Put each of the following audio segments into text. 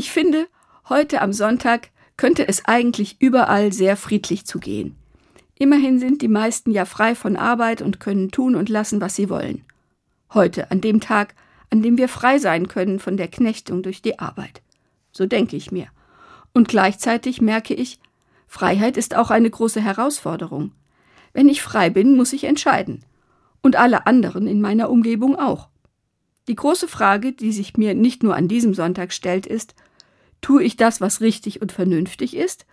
Ich finde, heute am Sonntag könnte es eigentlich überall sehr friedlich zugehen. Immerhin sind die meisten ja frei von Arbeit und können tun und lassen, was sie wollen. Heute, an dem Tag, an dem wir frei sein können von der Knechtung durch die Arbeit. So denke ich mir. Und gleichzeitig merke ich, Freiheit ist auch eine große Herausforderung. Wenn ich frei bin, muss ich entscheiden. Und alle anderen in meiner Umgebung auch. Die große Frage, die sich mir nicht nur an diesem Sonntag stellt, ist, tue ich das, was richtig und vernünftig ist,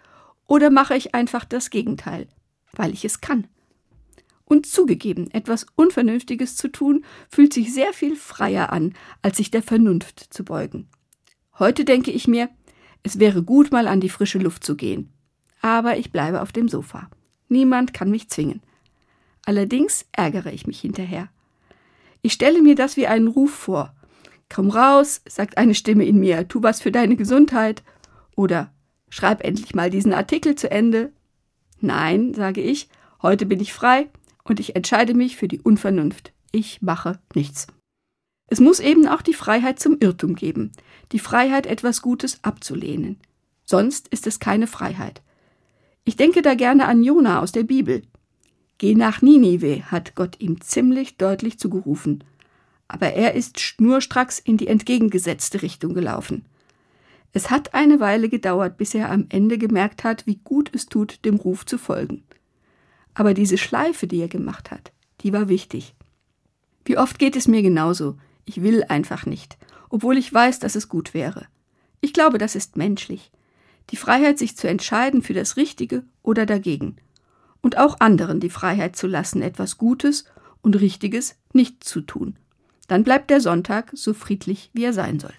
oder mache ich einfach das Gegenteil, weil ich es kann? Und zugegeben, etwas Unvernünftiges zu tun, fühlt sich sehr viel freier an, als sich der Vernunft zu beugen. Heute denke ich mir, es wäre gut, mal an die frische Luft zu gehen. Aber ich bleibe auf dem Sofa. Niemand kann mich zwingen. Allerdings ärgere ich mich hinterher. Ich stelle mir das wie einen Ruf vor. Komm raus, sagt eine Stimme in mir, tu was für deine Gesundheit. Oder schreib endlich mal diesen Artikel zu Ende. Nein, sage ich, heute bin ich frei und ich entscheide mich für die Unvernunft. Ich mache nichts. Es muss eben auch die Freiheit zum Irrtum geben, die Freiheit, etwas Gutes abzulehnen. Sonst ist es keine Freiheit. Ich denke da gerne an Jona aus der Bibel. Geh nach Ninive, hat Gott ihm ziemlich deutlich zugerufen. Aber er ist schnurstracks in die entgegengesetzte Richtung gelaufen. Es hat eine Weile gedauert, bis er am Ende gemerkt hat, wie gut es tut, dem Ruf zu folgen. Aber diese Schleife, die er gemacht hat, die war wichtig. Wie oft geht es mir genauso? Ich will einfach nicht, obwohl ich weiß, dass es gut wäre. Ich glaube, das ist menschlich. Die Freiheit, sich zu entscheiden für das Richtige oder dagegen. Und auch anderen die Freiheit zu lassen, etwas Gutes und Richtiges nicht zu tun. Dann bleibt der Sonntag so friedlich, wie er sein soll.